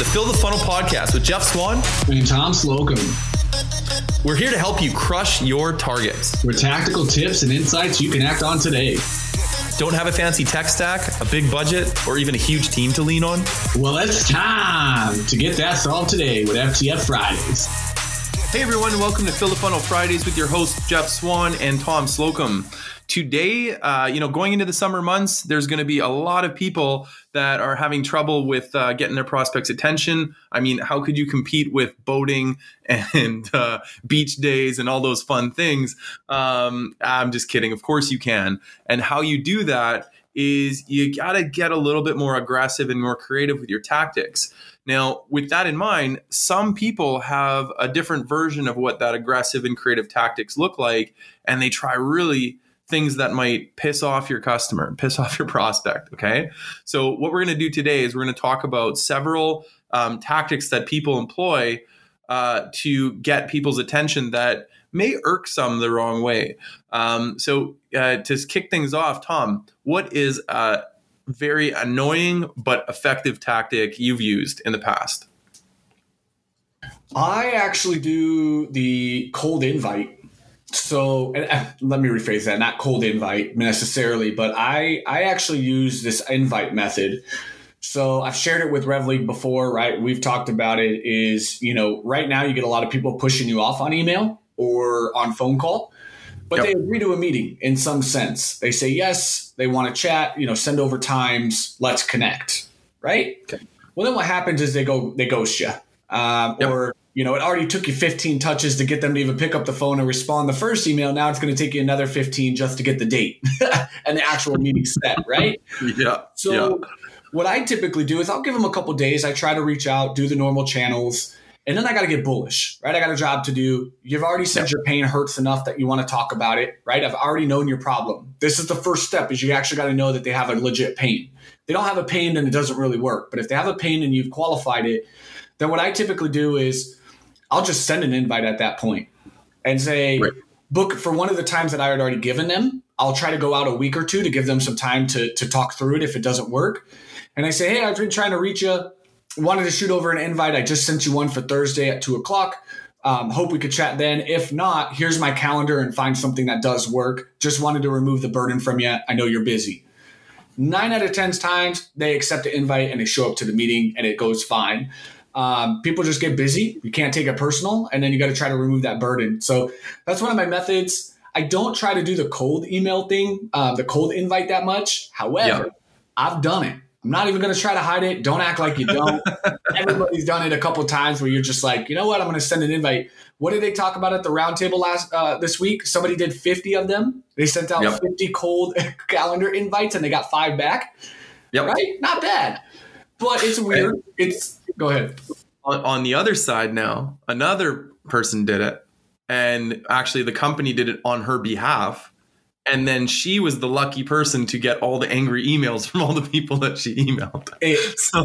the Fill the Funnel podcast with Jeff Swan and Tom Slocum. We're here to help you crush your targets with tactical tips and insights you can act on today. Don't have a fancy tech stack, a big budget, or even a huge team to lean on? Well, it's time to get that solved today with FTF Fridays. Hey everyone, welcome to Fill the Funnel Fridays with your hosts Jeff Swan and Tom Slocum. Today, uh, you know, going into the summer months, there's going to be a lot of people that are having trouble with uh, getting their prospects' attention. I mean, how could you compete with boating and uh, beach days and all those fun things? Um, I'm just kidding. Of course you can. And how you do that is you got to get a little bit more aggressive and more creative with your tactics. Now, with that in mind, some people have a different version of what that aggressive and creative tactics look like, and they try really things that might piss off your customer, piss off your prospect. Okay. So, what we're going to do today is we're going to talk about several um, tactics that people employ uh, to get people's attention that may irk some the wrong way. Um, so, uh, to kick things off, Tom, what is a very annoying but effective tactic you've used in the past? I actually do the cold invite. So uh, let me rephrase that, not cold invite necessarily, but I, I actually use this invite method. So I've shared it with RevLeague before, right? We've talked about it is, you know, right now you get a lot of people pushing you off on email or on phone call but yep. they agree to a meeting in some sense. They say yes, they want to chat, you know, send over times, let's connect, right? Okay. Well, then what happens is they go they ghost you, um, yep. or you know, it already took you 15 touches to get them to even pick up the phone and respond the first email. Now it's going to take you another 15 just to get the date and the actual meeting set, right? Yeah. So yeah. what I typically do is I'll give them a couple days. I try to reach out, do the normal channels. And then I got to get bullish, right? I got a job to do. You've already said yep. your pain hurts enough that you want to talk about it, right? I've already known your problem. This is the first step is you actually got to know that they have a legit pain. they don't have a pain, then it doesn't really work. But if they have a pain and you've qualified it, then what I typically do is I'll just send an invite at that point and say, right. book for one of the times that I had already given them. I'll try to go out a week or two to give them some time to, to talk through it if it doesn't work. And I say, hey, I've been trying to reach you wanted to shoot over an invite. I just sent you one for Thursday at two o'clock. Um, hope we could chat then. If not, here's my calendar and find something that does work. Just wanted to remove the burden from you. I know you're busy. Nine out of 10 times, they accept the invite and they show up to the meeting and it goes fine. Um, people just get busy. You can't take it personal. And then you got to try to remove that burden. So that's one of my methods. I don't try to do the cold email thing, uh, the cold invite that much. However. I've done it. I'm not even going to try to hide it. Don't act like you don't. Everybody's done it a couple times where you're just like, you know what? I'm going to send an invite. What did they talk about at the roundtable last uh, this week? Somebody did 50 of them. They sent out yep. 50 cold calendar invites and they got five back. Yep. Right? Not bad. But it's weird. It's go ahead. On, on the other side now, another person did it, and actually the company did it on her behalf and then she was the lucky person to get all the angry emails from all the people that she emailed. It, so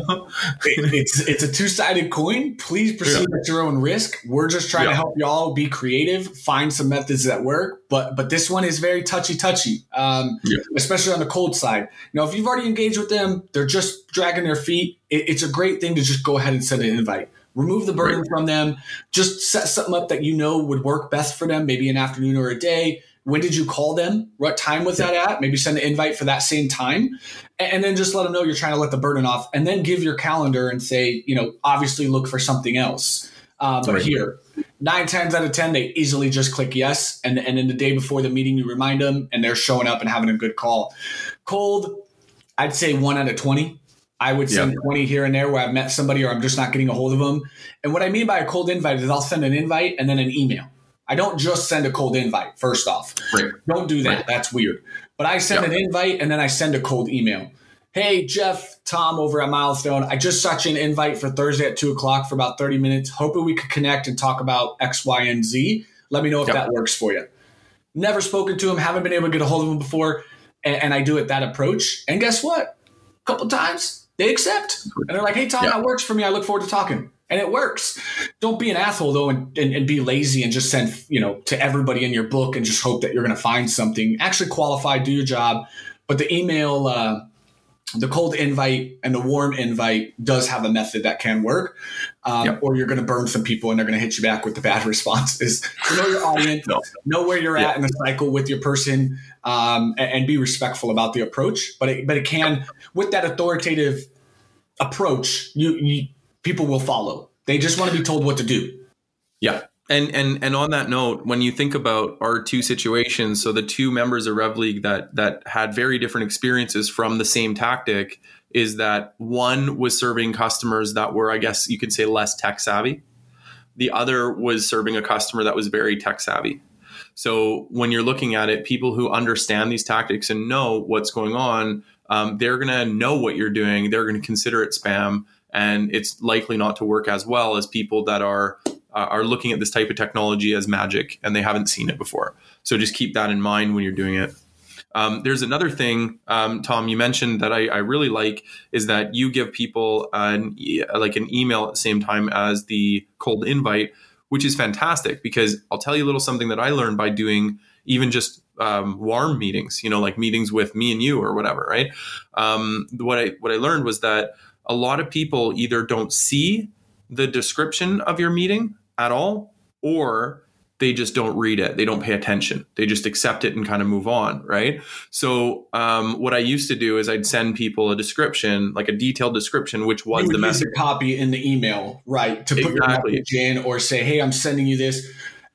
it, it's it's a two sided coin. Please proceed yeah. at your own risk. We're just trying yeah. to help y'all be creative, find some methods that work. But but this one is very touchy touchy, um, yeah. especially on the cold side. Now, if you've already engaged with them, they're just dragging their feet. It, it's a great thing to just go ahead and send an invite remove the burden right. from them just set something up that you know would work best for them maybe an afternoon or a day when did you call them? What time was that at? Maybe send an invite for that same time. And then just let them know you're trying to let the burden off. And then give your calendar and say, you know, obviously look for something else. Uh, but right. here, nine times out of 10, they easily just click yes. And, and then the day before the meeting, you remind them and they're showing up and having a good call. Cold, I'd say one out of 20. I would send yeah. 20 here and there where I've met somebody or I'm just not getting a hold of them. And what I mean by a cold invite is I'll send an invite and then an email. I don't just send a cold invite, first off. Right. Don't do that. Right. That's weird. But I send yep. an invite and then I send a cold email. Hey, Jeff, Tom over at Milestone. I just sent you an invite for Thursday at two o'clock for about 30 minutes. Hoping we could connect and talk about X, Y, and Z. Let me know if yep. that works for you. Never spoken to him, haven't been able to get a hold of him before. And, and I do it that approach. And guess what? A couple times they accept. And they're like, hey, Tom, yep. that works for me. I look forward to talking and it works. Don't be an asshole though, and, and, and, be lazy and just send you know to everybody in your book and just hope that you're going to find something. Actually qualify, do your job. But the email, uh, the cold invite and the warm invite does have a method that can work, um, yep. or you're going to burn some people and they're going to hit you back with the bad responses. So know your audience, no. know where you're at in the cycle with your person, um, and, and, be respectful about the approach. But it, but it can with that authoritative approach, you, you people will follow. They just want to be told what to do. Yeah. And and and on that note, when you think about our two situations, so the two members of Rev League that that had very different experiences from the same tactic is that one was serving customers that were, I guess you could say, less tech savvy. The other was serving a customer that was very tech savvy. So when you're looking at it, people who understand these tactics and know what's going on, um, they're going to know what you're doing. They're going to consider it spam, and it's likely not to work as well as people that are uh, are looking at this type of technology as magic and they haven't seen it before. So just keep that in mind when you're doing it. Um, there's another thing, um, Tom, you mentioned that I, I, really like is that you give people an, like an email at the same time as the cold invite, which is fantastic because I'll tell you a little something that I learned by doing even just um, warm meetings, you know, like meetings with me and you or whatever, right? Um, what I what I learned was that a lot of people either don't see the description of your meeting at all, or they just don't read it. They don't pay attention. They just accept it and kind of move on, right? So, um, what I used to do is I'd send people a description, like a detailed description, which was the message. copy in the email, right? To put exactly. your message in, or say, "Hey, I'm sending you this."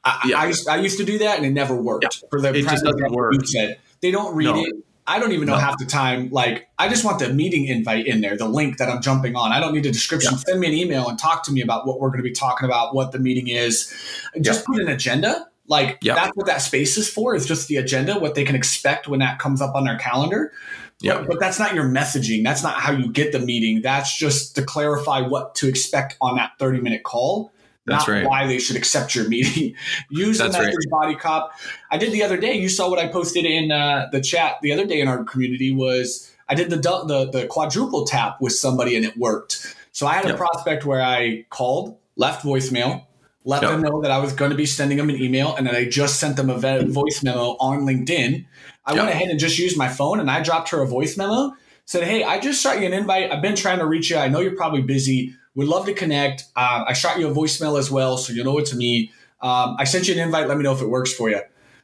I, yeah. I, I, used to do that, and it never worked. Yeah. For the it just doesn't work. Said. They don't read no. it. I don't even know no. half the time. Like, I just want the meeting invite in there, the link that I'm jumping on. I don't need a description. Yeah. Send me an email and talk to me about what we're going to be talking about, what the meeting is. Just yeah. put an agenda. Like, yeah. that's what that space is for, is just the agenda, what they can expect when that comes up on their calendar. Yeah. But, but that's not your messaging. That's not how you get the meeting. That's just to clarify what to expect on that 30 minute call. That's not right. why they should accept your meeting. Use That's the message right. body cop. I did the other day. You saw what I posted in uh, the chat the other day in our community was I did the the, the quadruple tap with somebody and it worked. So I had yep. a prospect where I called, left voicemail, let yep. them know that I was going to be sending them an email, and then I just sent them a voice memo on LinkedIn. I yep. went ahead and just used my phone and I dropped her a voice memo. Said, "Hey, I just shot you an invite. I've been trying to reach you. I know you're probably busy. Would love to connect. Um, I shot you a voicemail as well, so you know it's me. Um, I sent you an invite. Let me know if it works for you.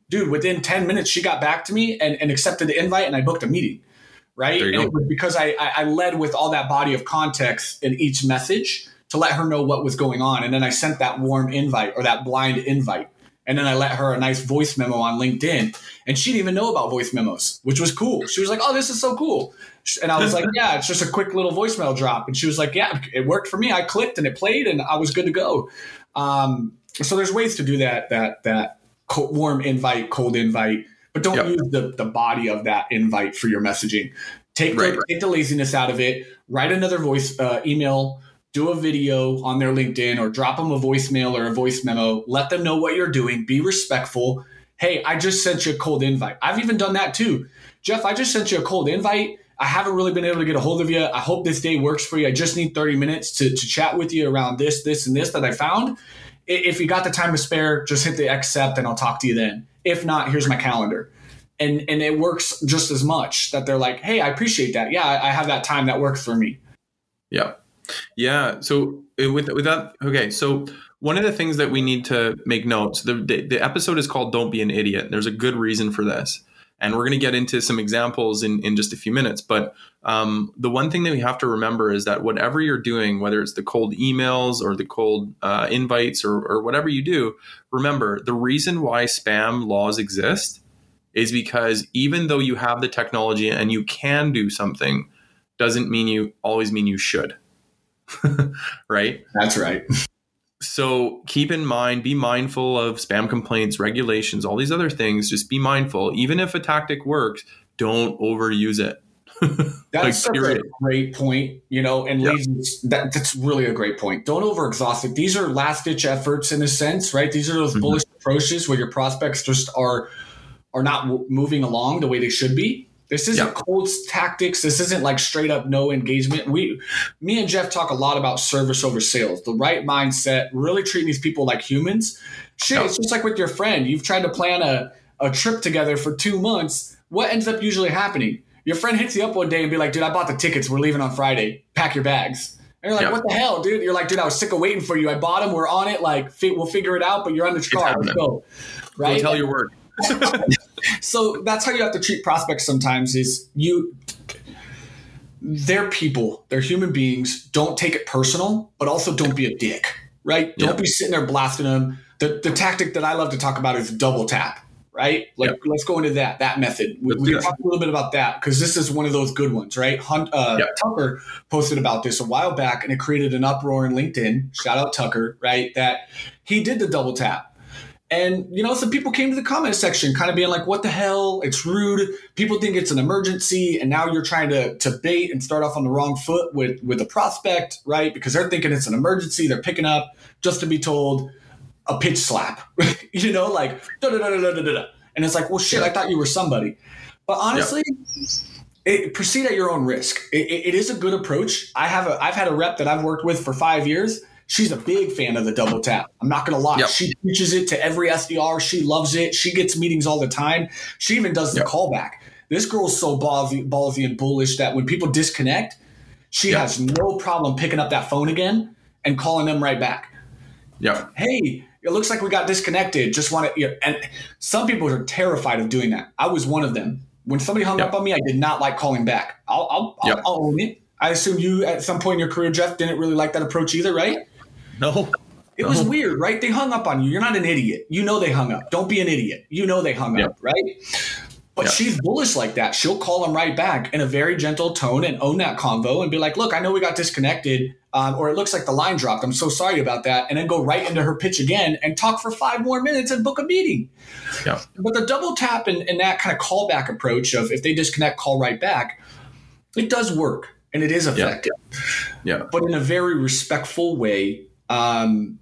Dude, within 10 minutes, she got back to me and, and accepted the invite, and I booked a meeting. Right. And it was because I, I led with all that body of context in each message to let her know what was going on. And then I sent that warm invite or that blind invite. And then I let her a nice voice memo on LinkedIn. And she didn't even know about voice memos, which was cool. She was like, oh, this is so cool. And I was like, yeah, it's just a quick little voicemail drop. And she was like, yeah, it worked for me. I clicked and it played and I was good to go. Um, so there's ways to do that, that, that warm invite, cold invite, but don't yep. use the, the body of that invite for your messaging. Take, right, the, right. take the laziness out of it. Write another voice uh, email, do a video on their LinkedIn or drop them a voicemail or a voice memo. Let them know what you're doing. Be respectful. Hey, I just sent you a cold invite. I've even done that too. Jeff, I just sent you a cold invite I haven't really been able to get a hold of you. I hope this day works for you. I just need 30 minutes to, to chat with you around this, this, and this that I found. If you got the time to spare, just hit the accept and I'll talk to you then. If not, here's my calendar. And and it works just as much that they're like, hey, I appreciate that. Yeah, I have that time that works for me. Yeah. Yeah. So uh, with with that, okay. So one of the things that we need to make notes, the, the, the episode is called Don't Be an Idiot. There's a good reason for this and we're going to get into some examples in, in just a few minutes. But um, the one thing that we have to remember is that whatever you're doing, whether it's the cold emails or the cold uh, invites or, or whatever you do, remember the reason why spam laws exist is because even though you have the technology and you can do something, doesn't mean you always mean you should. right? That's right. So keep in mind, be mindful of spam complaints, regulations, all these other things. Just be mindful. Even if a tactic works, don't overuse it. that's like, a great point, you know, and yep. that, that's really a great point. Don't overexhaust it. These are last ditch efforts in a sense, right? These are those mm-hmm. bullish approaches where your prospects just are are not moving along the way they should be. This isn't cold tactics. This isn't like straight up no engagement. We, me and Jeff talk a lot about service over sales, the right mindset, really treating these people like humans. Shit, it's just like with your friend. You've tried to plan a, a trip together for two months. What ends up usually happening? your friend hits you up one day and be like, dude, I bought the tickets. We're leaving on Friday. Pack your bags. And you're like, Yeah. what the hell, dude? You're like, dude, I was sick of waiting for you. I bought them. We're on it. Like, we'll figure it out, but you're on the car. Let's go. Right? Go tell your work. so that's how you have to treat prospects sometimes is you they're people. They're human beings. Don't take it personal but also don't be a dick right? Don't be sitting there blasting them. The, the tactic that i love to talk about is double tap right? Like Yeah. let's go into that that method. We, we can talk a little bit about that because this is one of those good ones right? Hunt, uh, Yeah. tucker posted about this a while back and it created an uproar in linkedin. Shout out tucker right? That he did the double tap and you know, some people came to the comment section, kind of being like, "What the hell? It's rude. People think it's an emergency, and now you're trying to to bait and start off on the wrong foot with with a prospect, right? Because they're thinking it's an emergency. They're picking up just to be told a pitch slap, you know, like da da da da da da. And it's like, well, shit, I thought you were somebody. But honestly, it, proceed at your own risk. It, it- it is a good approach. I have a I've had a rep that I've worked with for five years. She's a big fan of the double tap. I'm not gonna lie. Yep. She teaches it to every SDR. She loves it. She gets meetings all the time. She even does the Yep. callback. This girl's so ballsy, ballsy and bullish that when people disconnect, she Yep. has no problem picking up that phone again and calling them right back Yeah. hey, it looks like we got disconnected. Just want to, you know, and some people are terrified of doing that. I was one of them. When somebody hung Yep. up on me, I did not like calling back. I'll, I'll, I'll, Yep. I'll own it. I assume you, at some point in your career, Jeff, didn't really like that approach either, right? No. It was weird, right? They hung up on you. You're not an idiot. You know they hung up. Don't be an idiot. You know they hung Yep. up, right? But Yep. she's bullish like that. She'll call them right back in a very gentle tone and own that convo and be like, look, I know we got disconnected, um, or it looks like the line dropped. I'm so sorry about that. And then go right into her pitch again and talk for five more minutes and book a meeting. Yeah. But the double tap and, and that kind of callback approach of if they disconnect, call right back, it does work and it is effective Yeah. but in a very respectful way. Um,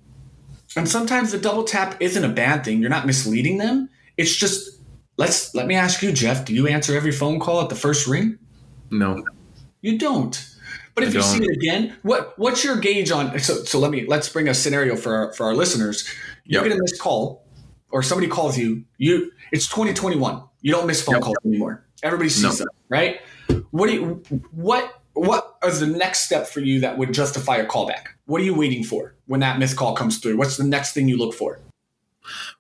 and sometimes the double tap isn't a bad thing. You're not misleading them. It's just let's let me ask you, Jeff. Do you answer every phone call at the first ring? No. You don't. But if I you see don't. it again, what what's your gauge on? So, so let me let's bring a scenario for our, for our listeners. You Yep. get a missed call, or somebody calls you. You it's 2021. You don't miss phone Yep. calls anymore. Everybody sees No. them, right? What do you what what is the next step for you that would justify a callback? What are you waiting for when that missed call comes through? What's the next thing you look for?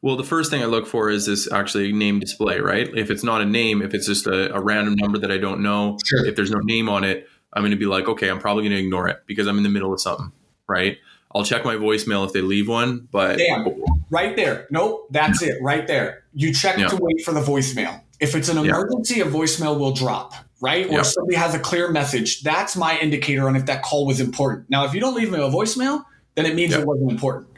Well, the first thing I look for is this actually name display, right? If it's not a name, if it's just a, a random number that I don't know, Sure. if there's no name on it, I'm going to be like, okay, I'm probably going to ignore it because I'm in the middle of something, right? I'll check my voicemail if they leave one, but Damn, right there. Nope, that's it, right there. You check Yeah. to wait for the voicemail. If it's an Yeah. emergency, a voicemail will drop, right? Or Yeah. if somebody has a clear message, that's my indicator on if that call was important. Now, if you don't leave me a voicemail, then it means Yeah. it wasn't important.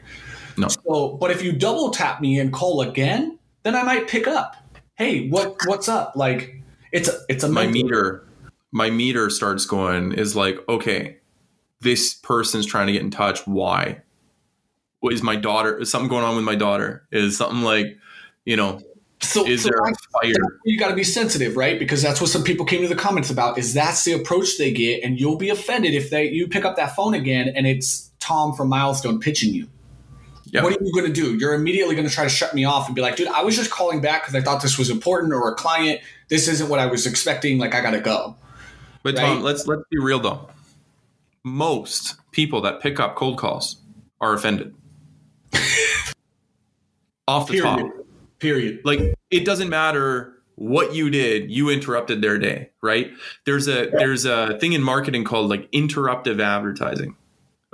No. So, but if you double tap me and call again, then I might pick up. Hey, what what's up? Like, it's a it's a my mental- meter, my meter starts going is like, okay, this person's trying to get in touch. Why? What is my daughter? Is something going on with my daughter? Is something like, you know, So, is so there a fire? you got to be sensitive, right? Because that's what some people came to the comments about. Is that's the approach they get, and you'll be offended if they you pick up that phone again and it's Tom from Milestone pitching you. Yeah. What are you going to do? You're immediately going to try to shut me off and be like, dude, I was just calling back because I thought this was important or a client. This isn't what I was expecting. Like, I got to go. But Tom, let's let's be real though. Most people that pick up cold calls are offended. Off the Period. top. Period. Like it doesn't matter what you did, you interrupted their day, right? There's a there's a thing in marketing called like interruptive advertising.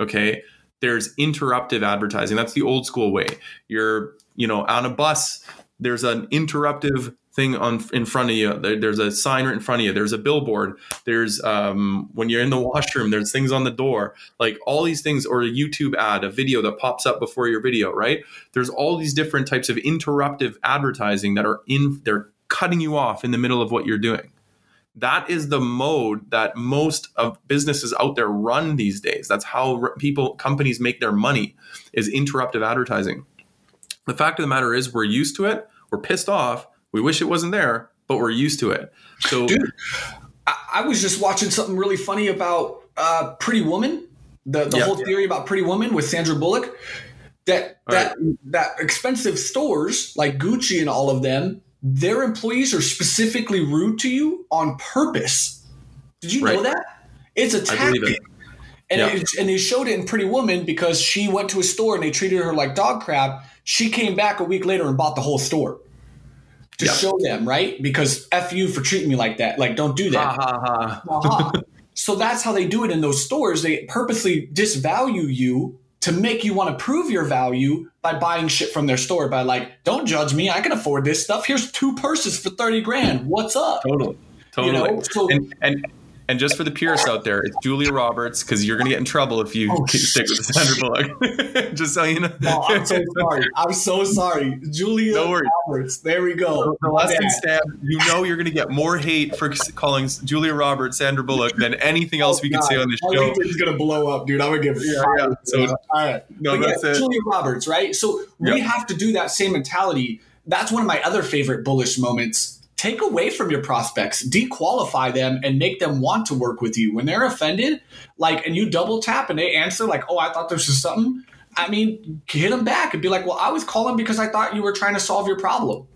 Okay? There's interruptive advertising. That's the old school way. You're, you know, on a bus, there's an interruptive thing on in front of you. There- there's a sign right in front of you. There's a billboard. There's um, when you're in the washroom, there's things on the door. Like all these things, or a YouTube ad, a video that pops up before your video, right? There's all these different types of interruptive advertising that are in. They're cutting you off in the middle of what you're doing. That is the mode that most of businesses out there run these days. That's how people, companies make their money is interruptive advertising. The fact of the matter is, we're used to it. We're pissed off. We wish it wasn't there, but we're used to it. So, Dude, I, I was just watching something really funny about uh, Pretty Woman, the, the Yeah. whole theory about Pretty Woman with Sandra Bullock. That All that that expensive stores like Gucci and all of them, their employees are specifically rude to you on purpose. Did you Right. know that? It's a tactic. it. And, Yeah. it, and they showed it in Pretty Woman because she went to a store and they treated her like dog crap. She came back a week later and bought the whole store to Yeah. show them, right? Because F you for treating me like that. Like, don't do that. Ha ha ha. Aha. so that's how they do it in those stores. They purposely disvalue you to make you want to prove your value by buying shit from their store. By like, don't judge me. I can afford this stuff. Here's two purses for 30 grand. What's up? Totally. Totally. know, so- and, and and just for the purists out there, it's Julia Roberts because you're going to get in trouble if you Oh, stick with Sandra Bullock. just so you know. No, I'm so sorry. I'm so sorry. Julia No. Roberts. There we go. The My less stab, you know you're going to get more hate for calling Julia Roberts Sandra Bullock than anything else we can oh, say on this My show. LinkedIn's gonna blow up, dude. I'm gonna give Yeah, yeah. So- all right. No, But that's yeah, it. Julia Roberts, right? So we Yep. have to do that same mentality. That's one of my other favorite bullish moments. Take away from your prospects, dequalify them, and make them want to work with you. When they're offended, like, and you double tap and they answer, like, oh, I thought this was something. I mean, hit them back and be like, well, I was calling because I thought you were trying to solve your problem.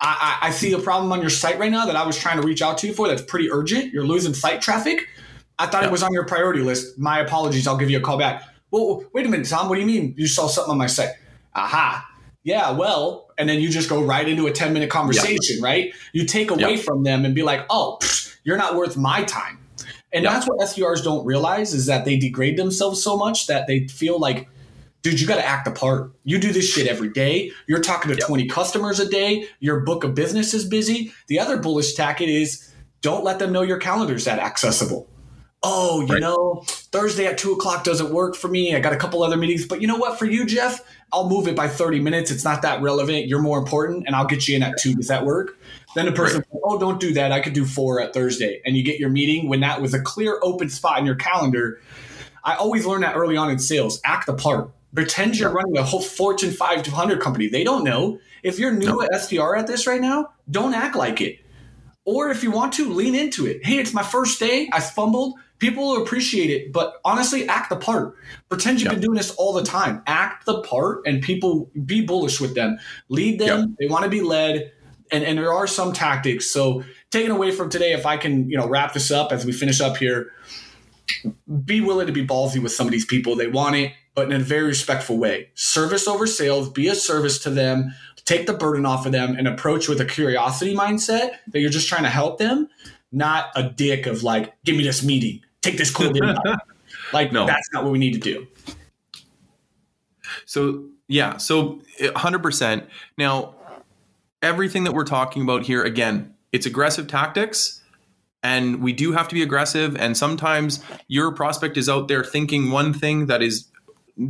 I, I, I see a problem on your site right now that I was trying to reach out to you for that's pretty urgent. You're losing site traffic. I thought Yeah. it was on your priority list. My apologies. I'll give you a call back. Well, wait a minute, Tom. What do you mean you saw something on my site? Aha. Yeah, well, and then you just go right into a 10 minute conversation, right? You take away Yeah. from them and be like, oh, pfft, you're not worth my time. And Yeah. that's what SDRs don't realize is that they degrade themselves so much that they feel like, dude, you got to act the part. You do this shit every day. You're talking to Yeah. 20 customers a day. Your book of business is busy. The other bullish tactic is don't let them know your calendar's that accessible. Oh, you Right. know, Thursday at two o'clock doesn't work for me. I got a couple other meetings, but you know what? For you, Jeff, I'll move it by 30 minutes. It's not that relevant. You're more important, and I'll get you in at two. Does that work? Then the person, says, oh, don't do that. I could do four at Thursday. And you get your meeting when that was a clear open spot in your calendar. I always learned that early on in sales. Act the part. Pretend you're running a whole Fortune 500 company. They don't know. If you're new No. at SDR at this right now, don't act like it. Or if you want to, lean into it. Hey, it's my first day. I fumbled. People will appreciate it, but honestly, act the part. Pretend you've Yeah. been doing this all the time. Act the part, and people be bullish with them. Lead them. They want to be led, and and there are some tactics. So, taken away from today, if I can, you know, wrap this up as we finish up here, be willing to be ballsy with some of these people. They want it, but in a very respectful way. Service over sales. Be a service to them. Take the burden off of them and approach with a curiosity mindset that you're just trying to help them, not a dick of like, give me this meeting, take this cold invite. Like No. that's not what we need to do. So yeah, so 100%. Now, everything that we're talking about here, again, it's aggressive tactics, and we do have to be aggressive. And sometimes your prospect is out there thinking one thing that is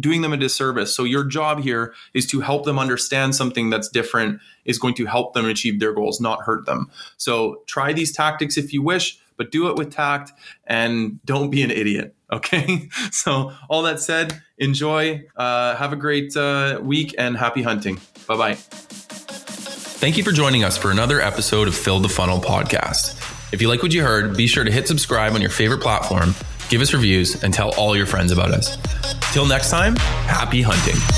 doing them a disservice. So your job here is to help them understand something that's different, is going to help them achieve their goals, not hurt them. So try these tactics if you wish, but do it with tact and don't be an idiot. Okay. So all that said, enjoy. Uh, have a great uh, week and happy hunting. Bye bye. Thank you for joining us for another episode of Fill the Funnel podcast. If you like what you heard, be sure to hit subscribe on your favorite platform, give us reviews, and tell all your friends about us. Till next time, happy hunting.